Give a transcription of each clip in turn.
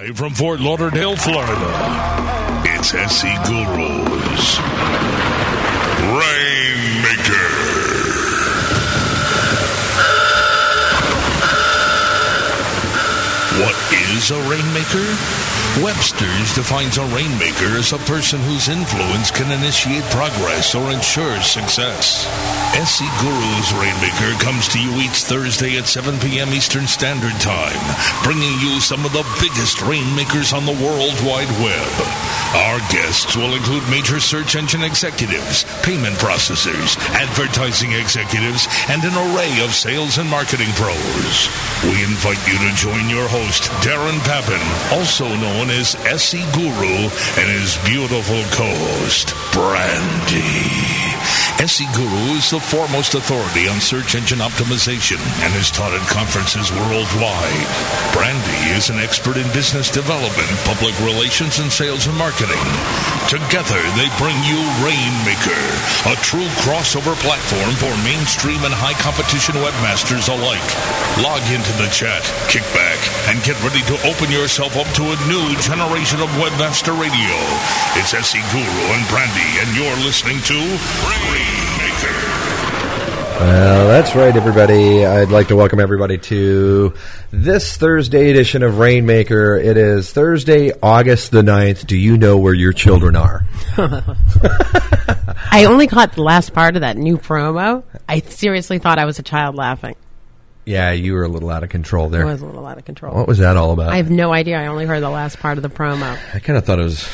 Live from Fort Lauderdale, Florida, it's SEO Gurus. Rainmaker. What is a rainmaker? Webster's defines a rainmaker as a person whose influence can initiate progress or ensure success. SEO Guru's Rainmaker comes to you each Thursday at 7 p.m. Eastern Standard Time, bringing you some of the biggest rainmakers on the World Wide Web. Our guests will include major search engine executives, payment processors, advertising executives, and an array of sales and marketing pros. We invite you to join your host, Darren Papin, also known as SC Guru, and his beautiful co-host, Brandy. SEO Guru is the foremost authority on search engine optimization and is taught at conferences worldwide. Brandy is an expert in business development, public relations, and sales and marketing. Together, they bring you Rainmaker, a true crossover platform for mainstream and high competition webmasters alike. Log into the chat, kick back, and get ready to open yourself up to a new generation of webmaster radio. It's SEO Guru and Brandy, and you're listening to Rainmaker. Well, that's right, everybody. I'd like to welcome everybody to this Thursday edition of Rainmaker. It is Thursday, August the 9th. Do you know where your children are? I only caught the last part of that new promo. I seriously thought I was a child laughing. Yeah, you were a little out of control there. I was a little out of control. What was that all about? I have no idea. I only heard the last part of the promo. I kind of thought it was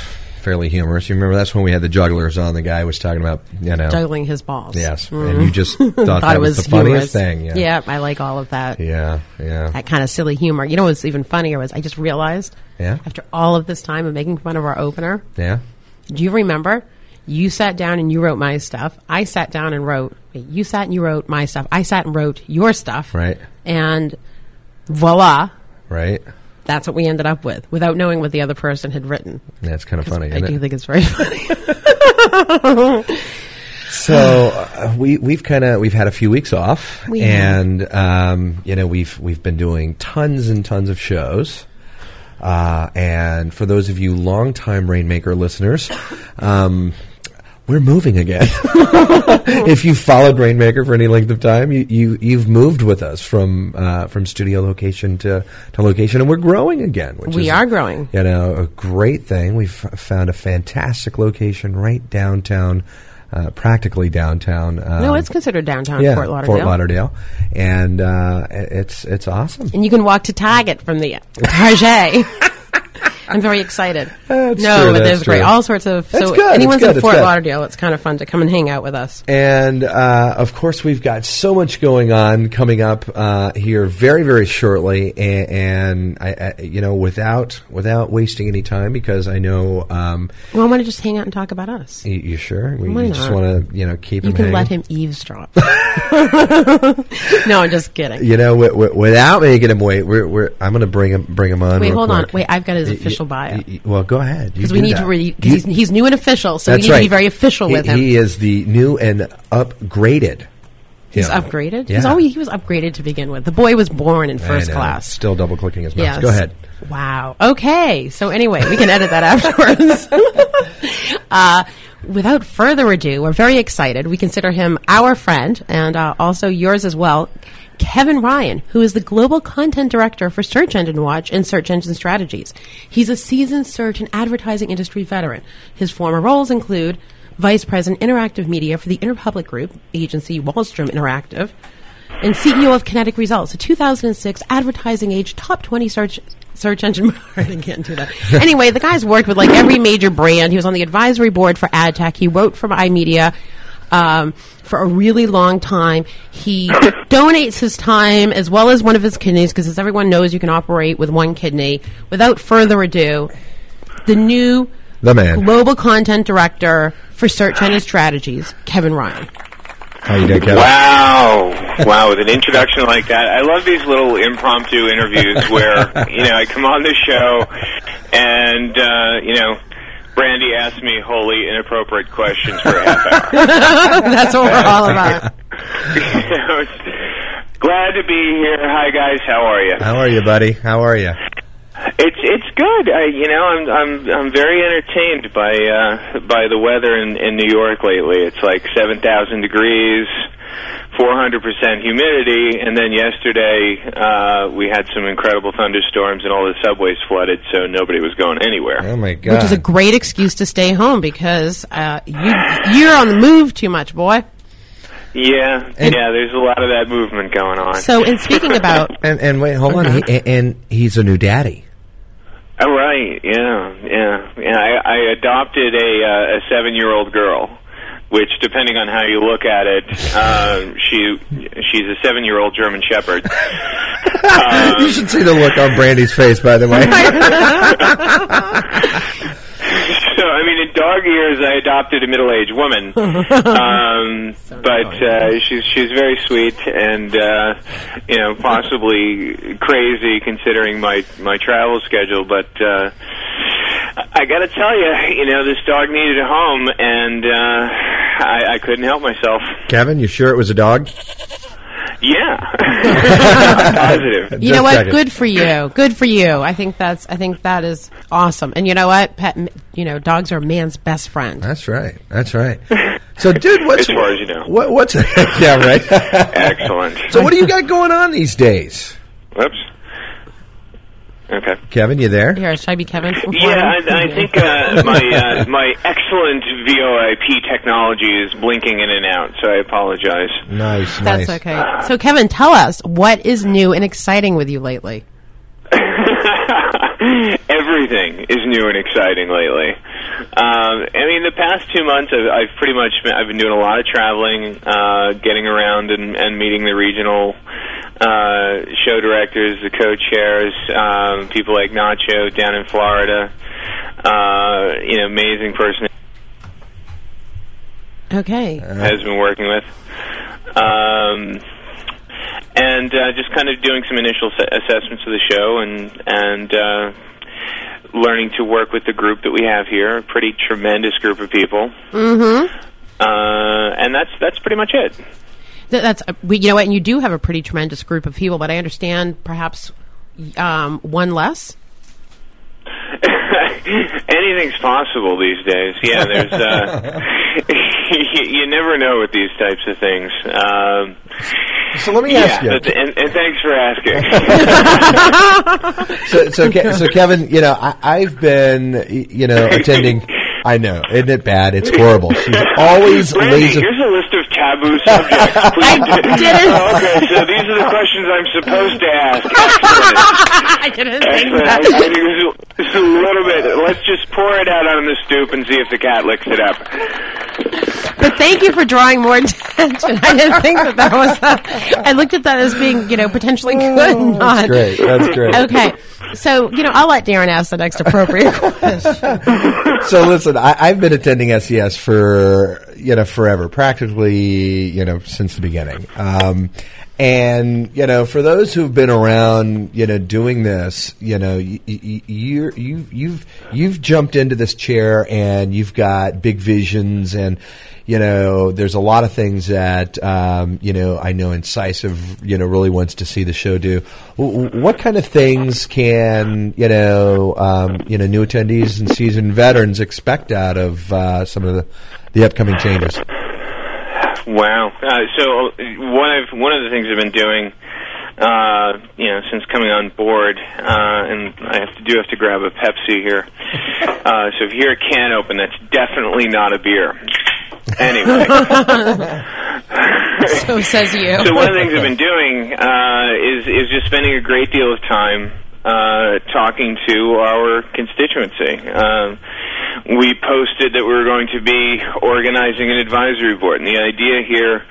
fairly humorous. You remember that's when we had the jugglers on. The guy was talking about, you know. Juggling his balls. Yes, and mm-hmm. you just thought, Thought that it was, was the funniest thing. Yeah. Yeah, I like all of that. Yeah, yeah. That kind of silly humor. You know what's even funnier was I just realized Yeah. after all of this time of making fun of our opener, Yeah. do you remember? You sat down and you wrote my stuff. I sat down and wrote. wait, You sat and you wrote my stuff. I sat and wrote your stuff. Right. And voila, Right. That's what we ended up with without knowing what the other person had written. That's kind of funny, I isn't do it? think it's very funny. So uh, we we've kind of we've had a few weeks off, We and um, you know we've we've been doing tons and tons of shows. Uh, and for those of you longtime Rainmaker listeners, um, we're moving again. if you followed Rainmaker for any length of time, you, you you've moved with us from uh, from studio location to, to location, and we're growing again. Which We are growing. You know, a great thing. We've found a fantastic location right downtown, uh, practically downtown. Um, no, it's considered downtown yeah, Fort Lauderdale. Fort Lauderdale, and uh, it's it's awesome. And you can walk to Target from the Target. I'm very excited. That's no, true, but there's great. All sorts of. That's so good, anyone's good, in Fort. Lauderdale, it's kind of fun to come and hang out with us. And uh, of course, we've got so much going on coming up uh, here very, very shortly. And, and I, I, you know, without without wasting any time, because I know um, Well, I want to just hang out and talk about us. you, you sure we Why you just want to you know keep You can hanging? let him eavesdrop. no, I'm just kidding. You know, w- w- without making him wait, we're, we're I'm going to bring him bring him on. Wait, hold on. Wait, I've got his official bio. y- well, go ahead. Because we need that. to read. He's, he's new and official, so we need right. to be very official he, with him. He is the new and upgraded. He's Yeah. upgraded. Yeah. He's always he was upgraded to begin with. The boy was born in first class. Still double clicking his mouse. Yes. Go ahead. Wow. Okay. So anyway, we can edit that afterwards. uh, without further ado, we're very excited. We consider him our friend and uh, also yours as well. Kevin Ryan, who is the global content director for Search Engine Watch and Search Engine Strategies. He's a seasoned search and advertising industry veteran. His former roles include Vice President Interactive Media for the Interpublic Group, agency Wahlstrom Interactive, and CEO of Kinetic Results, a 2006 Advertising Age Top 20 search search engine. I can't do that. Anyway, the guy's worked with like every major brand. He was on the advisory board for AdTech. He wrote for iMedia um, for a really long time. He donates his time as well as one of his kidneys because, as everyone knows, you can operate with one kidney. Without further ado, the new The man. global content director for Search Engine Strategies, Kevin Ryan. How you doing, Kevin? Wow. Wow, with an introduction like that. I love these little impromptu interviews where, you know, I come on the show and, uh, you know, Brandy asked me wholly inappropriate questions for a half hour. That's what we're all about. You know, it's- Glad to be here. Hi, guys. How are you? How are you, buddy? How are you? It's it's good. I, you know, I'm I'm I'm very entertained by uh, by the weather in, in New York lately. It's like seven thousand degrees, four hundred percent humidity, and then yesterday uh, we had some incredible thunderstorms and all the subways flooded, so nobody was going anywhere. Oh my god! Which is a great excuse to stay home because uh, you you're on the move too much, boy. Yeah, yeah. There's a lot of that movement going on. So, in speaking about and and wait, hold on, he, and, and he's a new daddy. Oh, right. Yeah, yeah, yeah. I, I adopted a uh, a seven year old girl, which, depending on how you look at it, uh, she she's a seven year old German Shepherd. Um, you should see the look on Brandy's face, by the way. so I mean, in dog years, I adopted a middle-aged woman, um, but uh, she's she's very sweet and uh, you know possibly crazy considering my my travel schedule, but. Uh, I got to tell you, you know, this dog needed a home, and uh, I, I couldn't help myself. Kevin, you sure it was a dog? Yeah, positive. you know what? checking. Good for you. Good for you. I think that's. I think that is awesome. And you know what? Pet. You know, dogs are man's best friend. That's right. That's right. So, dude, what's As far as you know. What, what's yeah, right. Excellent. so, what do you got going on these days, Whoops. Okay. Kevin? You there? Here, should I be Kevin? Yeah, I, I think uh, my uh, my excellent VoIP technology is blinking in and out, so I apologize. Nice, That's nice. okay. So, Kevin, tell us what is new and exciting with you lately. Everything is new and exciting lately. Um, I mean, the past two months, I've, I've pretty much been, I've been doing a lot of traveling, uh, getting around and, and meeting the regional uh, show directors, the co-chairs, um, people like Nacho down in Florida. Uh, you know, amazing person Okay. has been working with. Um, and uh, just kind of doing some initial se- assessments of the show and and uh, learning to work with the group that we have here, a pretty tremendous group of people. Mm-hmm. Uh, and that's that's pretty much it. Th- That's uh, we, you know and you do have a pretty tremendous group of people, but I understand perhaps um, one less. Anything's possible these days. Yeah, there's. Uh, you, you never know with these types of things. Um, So, let me yeah, ask you. but- and, and thanks for asking. so, so, Ke- so Kevin, you know, I, I've been, you know, attending. I know, isn't it bad? It's horrible. She's always Brandy, lazy. here's a list of taboo subjects. Please I didn't. Oh, okay, so these are the questions I'm supposed to ask. I didn't think Excellent. that. I think it's a- it's a little bit. Let's just pour it out on the stoop and see if the cat licks it up. But thank you for drawing more attention. I didn't think that that was. I looked at that as being, you know, potentially oh, good. not That's great. That's great. Okay, so you know, I'll let Darren ask the next appropriate question. So listen, I, I've been attending SES for you know forever, practically you know since the beginning. Um, and you know, for those who've been around, you know, doing this, you know, you, you, you you've you've jumped into this chair and you've got big visions and. You know, there's a lot of things that um, you know. I know Incisive, you know, really wants to see the show do. W- What kind of things can you know, um, you know, new attendees and seasoned veterans expect out of uh, some of the, the upcoming changes? Wow. Uh, so one of one of the things I've been doing, uh, you know, since coming on board, uh, and I have to do have to grab a Pepsi here. Uh, so if you hear a can open, that's definitely not a beer. Anyway. So says you. So one of the things I've been doing uh, is is just spending a great deal of time uh, talking to our constituency. Um, we posted that we were going to be organizing an advisory board, and the idea here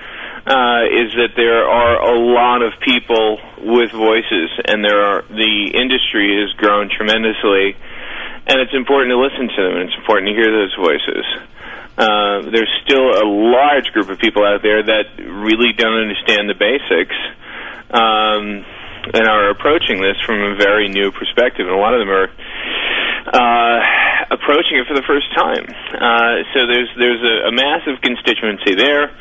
uh, is that there are a lot of people with voices, and there are the industry has grown tremendously, and it's important to listen to them, and it's important to hear those voices uh, there's still a large group of people out there that really don't understand the basics um, and are approaching this from a very new perspective. And a lot of them are uh, approaching it for the first time. Uh, so there's there's a, a massive constituency there.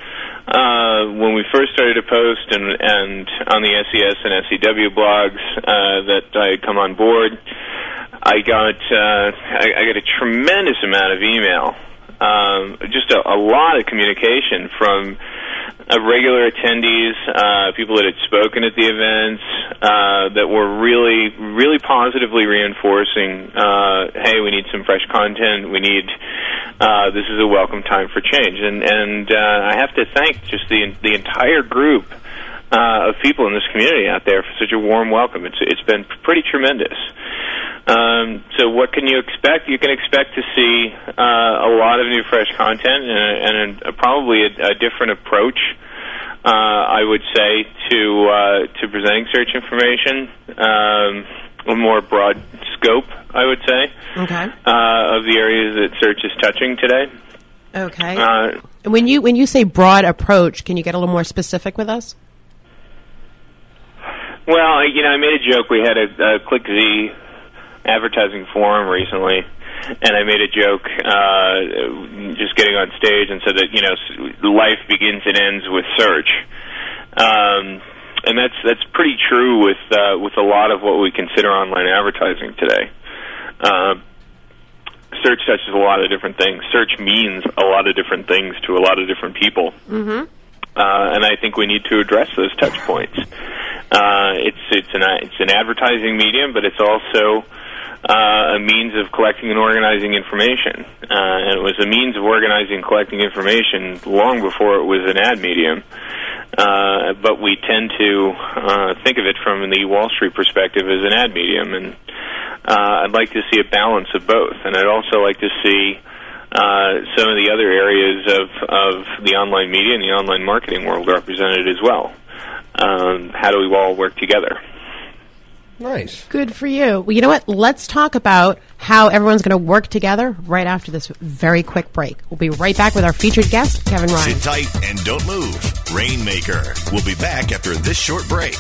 Uh, when we first started to post and, and on the SES and SEW blogs uh, that I had come on board, I got uh, I, I got a tremendous amount of email, um, just a, a lot of communication from uh, regular attendees, uh, people that had spoken at the events, uh, that were really, really positively reinforcing, uh, hey, we need some fresh content. We need, uh, this is a welcome time for change. And, and uh, I have to thank just the, the entire group uh, of people in this community out there for such a warm welcome. It's, it's been pretty tremendous. Um, so what can you expect? You can expect to see uh, a lot of new, fresh content and, a, and a, probably a, a different approach. Uh, I would say to uh, to presenting search information, um, a more broad scope. I would say Okay. uh, of the areas that search is touching today. Okay. Uh, when you when you say broad approach, can you get a little more specific with us? Well, you know, I made a joke. We had a, a ClickZ advertising forum recently, and I made a joke uh, just getting on stage and said that you know life begins and ends with search, um, and that's that's pretty true with uh, with a lot of what we consider online advertising today. Uh, search touches a lot of different things. Search means a lot of different things to a lot of different people. Mm-hmm. Uh, and I think we need to address those touch points. Uh, it's it's an it's an advertising medium, but it's also uh, a means of collecting and organizing information. Uh, and it was a means of organizing and collecting information long before it was an ad medium. Uh, but we tend to uh, think of it from the Wall Street perspective as an ad medium, and uh, I'd like to see a balance of both. And I'd also like to see uh, some of the other areas of, of the online media and the online marketing world represented as well. Um, how do we all work together? Nice. Good for you. Well, you know what? Let's talk about how everyone's going to work together right after this very quick break. We'll be right back with our featured guest, Kevin Ryan. Sit tight and don't move. Rainmaker. We'll be back after this short break.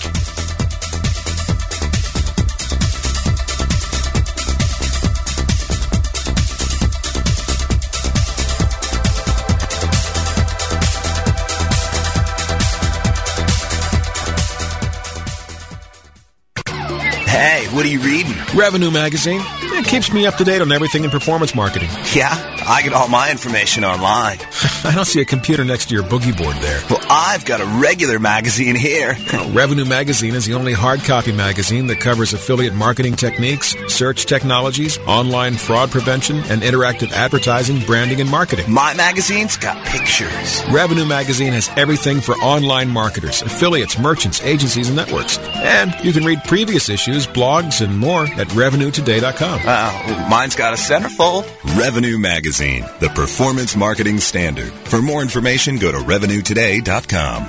Hey, what are you reading? Revenue Magazine. It keeps me up to date on everything in performance marketing. Yeah, I get all my information online. I don't see a computer next to your boogie board there. Well, I've got a regular magazine here. Revenue Magazine is the only hard copy magazine that covers affiliate marketing techniques, search technologies, online fraud prevention, and interactive advertising, branding, and marketing. My magazine's got pictures. Revenue Magazine has everything for online marketers, affiliates, merchants, agencies, and networks. And you can read previous issues, blogs, and more at revenuetoday.com. Uh, mine's got a centerfold. Revenue Magazine, the performance marketing standard. For more information, go to revenuetoday.com.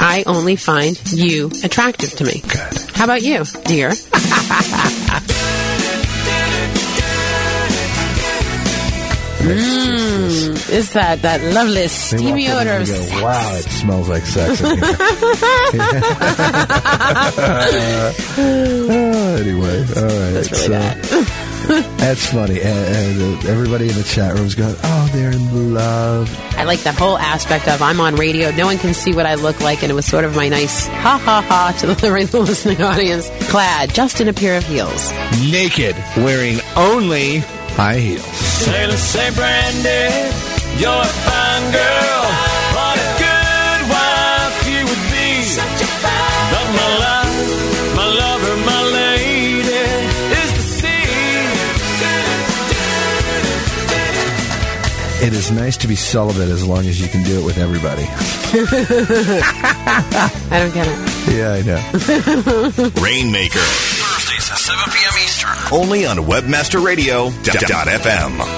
I only find you attractive to me. Good. How about you, dear? Mmm, is that that lovely steamy odor of go, sex? wow, it smells like sex. in here." Oh, anyway, all right. That's really so- bad. That's funny. And, and uh, everybody in the chat room's going, oh, they're in love. I like that whole aspect of I'm on radio. No one can see what I look like, and it was sort of my nice ha ha ha to the, the listening audience. Clad just in a pair of heels. Naked, wearing only High heels. Sailor say, Brandy, you're a fine girl. It is nice to be celibate as long as you can do it with everybody. I don't get it. Yeah, I know. Rainmaker. Thursdays at 7 p.m. Eastern. Only on WebmasterRadio.fm.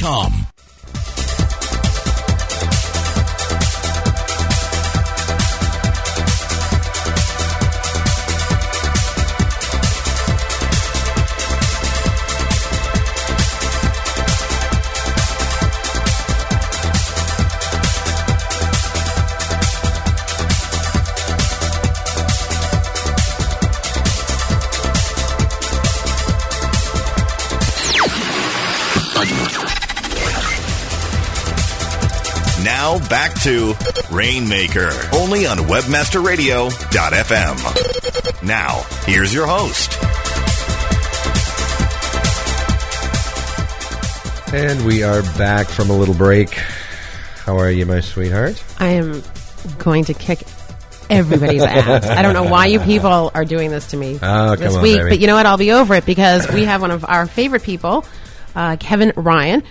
Now back to Rainmaker, only on webmasterradio.fm. Now, here's your host. And we are back from a little break. How are you, my sweetheart? I am going to kick everybody's ass. I don't know why you people are doing this to me Oh, this come on, week, baby. but you know what? I'll be over it because we have one of our favorite people, uh, Kevin Ryan,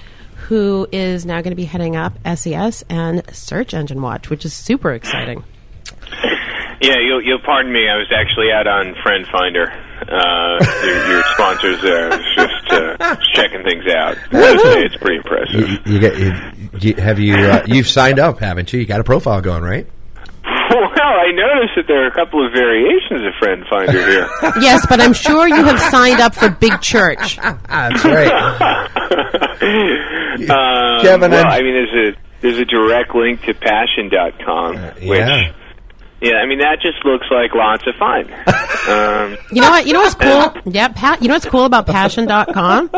who is now going to be heading up SES and Search Engine Watch, which is super exciting. Yeah, you'll, you'll pardon me. I was actually out on Friend Finder. Uh, your, your sponsors there. I was just uh, checking things out. I gotta say, it's pretty impressive. You, you get you, you, have you uh, you've signed up, haven't you? You got a profile going, right? Well, I noticed that there are a couple of variations of Friend Finder here. yes, but I'm sure you have signed up for Big Church. That's right. Um, Kevin, well, I'm- I mean, there's a there's a direct link to Passion.com, which yeah. yeah, I mean that just looks like lots of fun. um, You know what? You know what's cool? Yeah, pa- you know what's cool about passion.com?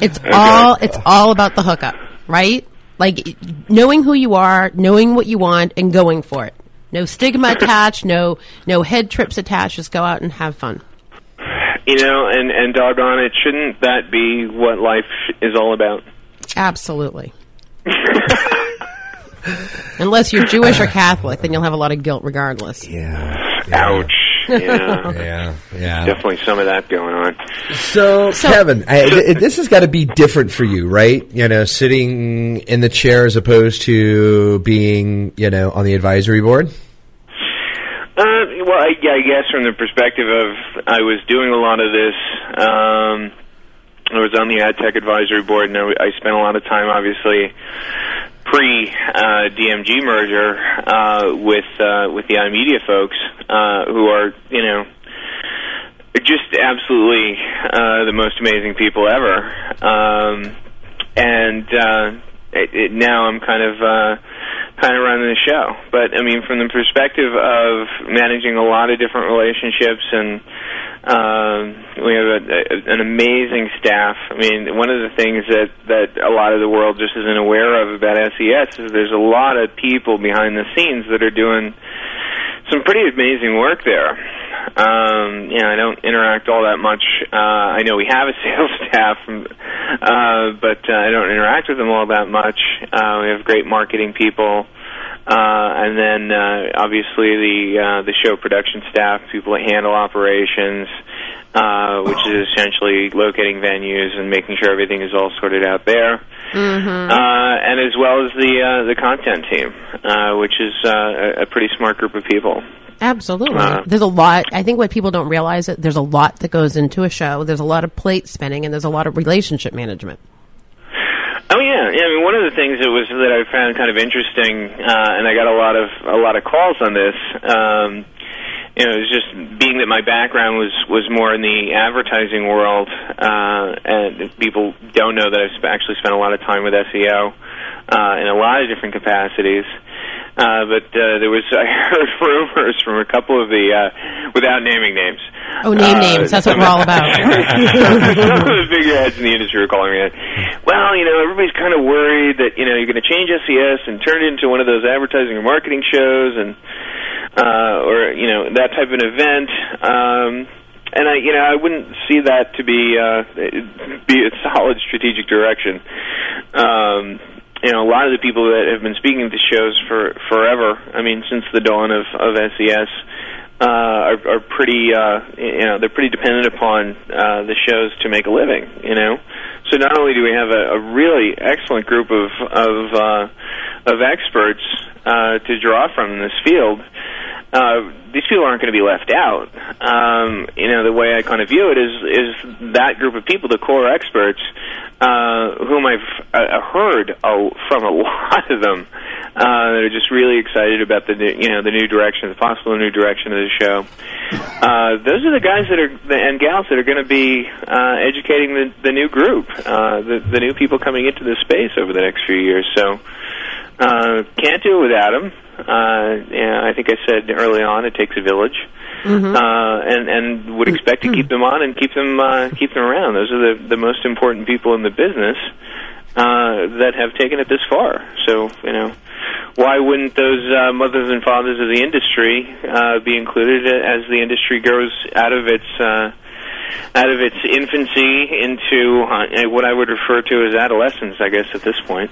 It's all it's all about the hookup, right? Like knowing who you are, knowing what you want and going for it. No stigma attached, no no head trips attached, just go out and have fun. you know, and and doggone it, shouldn't that be what life is all about? Absolutely. Unless you're Jewish or Catholic, then you'll have a lot of guilt regardless. Yeah. Ouch. Yeah. Yeah. Yeah. Definitely some of that going on. So, Kevin, I, th- this has got to be different for you, right? You know, sitting in the chair as opposed to being, you know, on the advisory board. Uh, well, I, I guess from the perspective of I was doing a lot of this. Um, I was on the ad tech advisory board, and I, spent a lot of time, obviously, pre uh, DMG merger uh, with uh, with the iMedia folks, uh, who are you know just absolutely uh, the most amazing people ever. Um, and uh, it, it, now I'm kind of uh, kind of running the show. But I mean, from the perspective of managing a lot of different relationships and um, we have a, a, an amazing staff. I mean, one of the things that that a lot of the world just isn't aware of about SES is there's a lot of people behind the scenes that are doing some pretty amazing work there. Um, you know, I don't interact all that much. Uh, I know we have a sales staff, uh, but uh, I don't interact with them all that much. Uh, we have great marketing people. Uh, and then uh, obviously the uh, the show production staff, people that handle operations, uh, which is essentially locating venues and making sure everything is all sorted out there, Mm-hmm. uh, and as well as the uh, the content team, uh, which is uh, a, pretty smart group of people. Absolutely. Uh, there's a lot. I think what people don't realize is there's a lot that goes into a show. There's a lot of plate spinning, and there's a lot of relationship management. Oh yeah, yeah. I mean, one of the things that was that I found kind of interesting, uh, and I got a lot of a lot of calls on this, um, you know, it was just being that my background was was more in the advertising world, uh, and people don't know that I've actually spent a lot of time with SEO uh, in a lot of different capacities. Uh, but uh, there was I heard rumors from a couple of the uh, without naming names. Oh, name Uh, names. That's what we're all about. some of the figureheads in the industry are calling me. That. Well, you know, everybody's kind of worried that you know you're going to change SES and turn it into one of those advertising or marketing shows, and uh, or you know that type of an event. Um, and I, you know, I wouldn't see that to be uh, be a solid strategic direction. Um, you know, a lot of the people that have been speaking at the shows for forever. I mean, since the dawn of of SES. Uh, are, are pretty, uh, you know, they're pretty dependent upon uh, the shows to make a living. You know, so not only do we have a, a really excellent group of of uh, of experts uh, to draw from in this field, uh, these people aren't going to be left out. Um, you know, the way I kind of view it is is that group of people, the core experts, uh, whom I've uh, heard from a lot of them, uh, that are just really excited about the new, you know the new direction, the possible new direction of the show. Uh, those are the guys that are and gals that are going to be uh, educating the, the new group, uh, the, the new people coming into this space over the next few years. So uh, can't do it without them. Uh, yeah, I think I said early on it takes a village, Mm-hmm. uh, and and would expect to keep them on and keep them uh, keep them around. Those are the the most important people in the business uh, that have taken it this far. So you know, why wouldn't those uh, mothers and fathers of the industry uh, be included as the industry grows out of its uh, out of its infancy into uh, what I would refer to as adolescence? I guess at this point.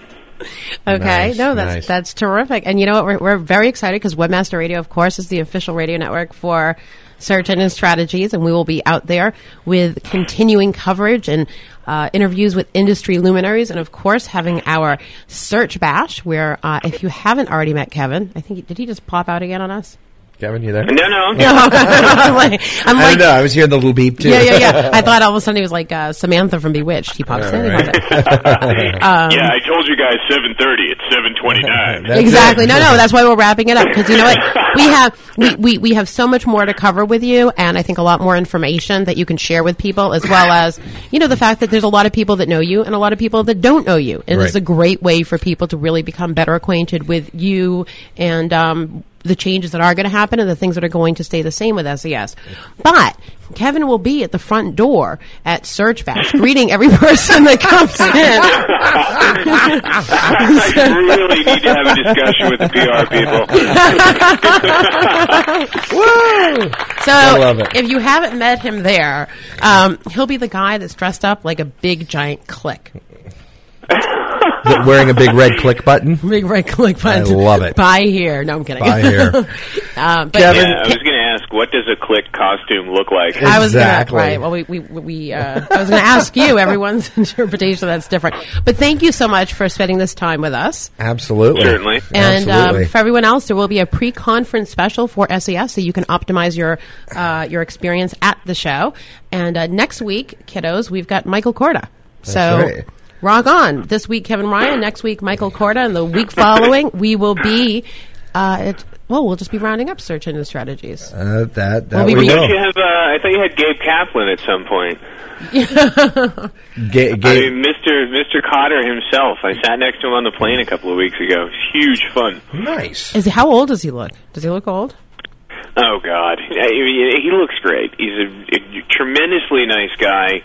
Okay, Nice, no, that's nice. that's terrific. And you know what? We're, we're very excited because Webmaster Radio, of course, is the official radio network for search engine strategies, and we will be out there with continuing coverage and uh, interviews with industry luminaries, and of course, having our search bash. Where uh, if you haven't already met Kevin, I think did he just pop out again on us? Kevin, you there? No, no. I'm like, I'm I like don't know. I was hearing the little beep too. yeah, yeah, yeah. I thought all of a sudden he was like uh, Samantha from Bewitched. He pops in. he pops in. Um, yeah, I told you guys 7:30. It's 7:29. That's exactly. it. No, no. That's why we're wrapping it up because you know what we have we, we we have so much more to cover with you, and I think a lot more information that you can share with people, as well as you know the fact that there's a lot of people that know you and a lot of people that don't know you, and it's a great way for people to really become better acquainted with you and. Um, the changes that are going to happen and the things that are going to stay the same with SES. But Kevin will be at the front door at Search Bash, greeting every person that comes in. I really need to have a discussion with the PR people. Woo! So I love it. if you haven't met him there, um, he'll be the guy that's dressed up like a big giant click. Th- Wearing a big red click button. Big red click button. I love it. Buy here. No, I'm kidding. Buy here. um, but Kevin- Yeah, I was going to ask, what does a click costume look like? I was Exactly. gonna, right. Well, we we, we uh, I was going to ask you. Everyone's interpretation that's different. But thank you so much for spending this time with us. Absolutely. Certainly. And Absolutely. um, for everyone else, there will be a pre-conference special for SES, so you can optimize your uh, your experience at the show. And uh, next week, kiddos, we've got Michael Corda. So right. Rock on! This week, Kevin Ryan. Next week, Michael Corda, and the week following, we will be. Uh, at, well, we'll just be rounding up search engine strategies. Uh, that that Well, we- we, we- will. You have? Uh, I thought you had Gabe Kaplan at some point. Ga- I mean, Mr. Mr. Kotter himself. I sat next to him on the plane a couple of weeks ago. Huge fun. nice. Is how old does he look? Does he look old? Oh God, he looks great. He's a, a tremendously nice guy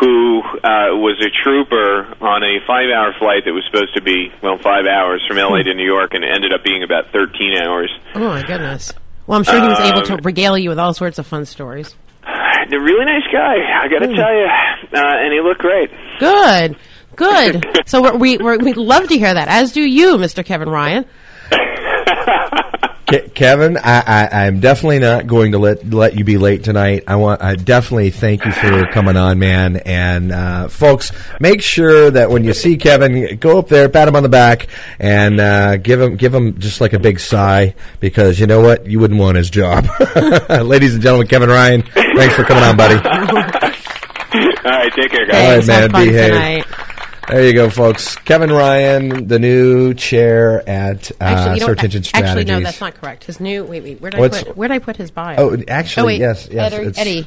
who uh, was a trooper on a five-hour flight that was supposed to be well five hours from LA to New York, and ended up being about thirteen hours. Oh my goodness. Well, I'm sure he was able to Um, regale you with all sorts of fun stories. A really nice guy, I got to Hmm. tell you, uh, and he looked great. Good, good. so we're, we we're, we'd love to hear that, as do you, Mr. Kevin Ryan. Ke- Kevin, I, I, I'm definitely not going to let let you be late tonight. I want, I definitely thank you for coming on, man. And uh, folks, make sure that when you see Kevin, go up there, pat him on the back, and uh, give him give him just like a big sigh because you know what, you wouldn't want his job. Ladies and gentlemen, Kevin Ryan, thanks for coming on, buddy. All right, take care, guys. All right, man, fun behave. tonight. There you go, folks. Kevin Ryan, the new chair at uh, Actually, Search? Engine Strategies. Actually, no, that's not correct. His new. Wait, wait. Where did I put? Where did I put his bio? Oh, actually, oh, wait. yes, yes, Eddie, it's- Eddie,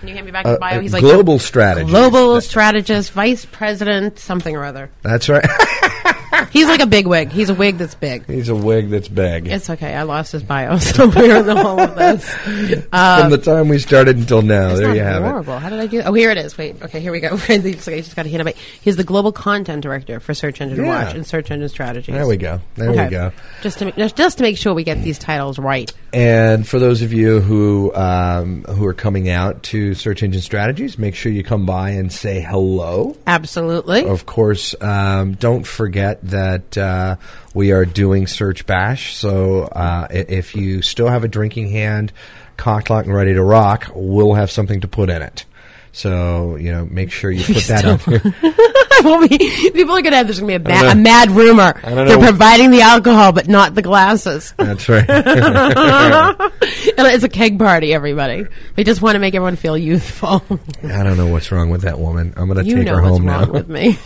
can you hand me back Uh, his bio? uh, He's like global strategist. global strategist, vice president, something or other. That's right. He's like a big wig. He's a wig that's big. He's a wig that's big. It's okay. I lost his bio somewhere in the whole of this. Uh, From the time we started until now, there you have horrible. How did I do? Oh, here it is. Wait. Okay, here we go. I just got to hand it. He's the global content director for Search Engine Yeah. Watch and Search Engine Strategies. There we go. There we Okay. go. Just to ma- just, just to make sure we get these titles right. And for those of you who um, who are coming out to Search Engine Strategies, make sure you come by and say hello. Absolutely. Of course, um, don't forget that uh, we are doing Search Bash. So uh, if you still have a drinking hand, cocked, locked, and ready to rock, we'll have something to put in it. So you know, make sure you put that out there. Well, we- People are going to have there's going to be a, don't a mad rumor. They're providing the alcohol, but not the glasses. That's right. It's a keg party, everybody. They just want to make everyone feel youthful. I don't know what's wrong with that woman. I'm going to take her home now. with me.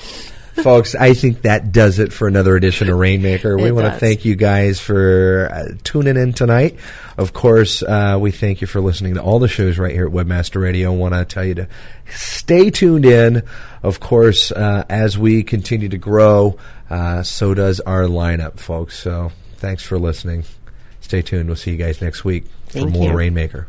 Folks, I think that does it for another edition of Rainmaker. We want to thank you guys for uh, tuning in tonight. Of course, uh, we thank you for listening to all the shows right here at Webmaster Radio. I want to tell you to stay tuned in. Of course, uh, as we continue to grow, uh, so does our lineup, folks. So thanks for listening. Stay tuned. We'll see you guys next week Thank for more you. Rainmaker.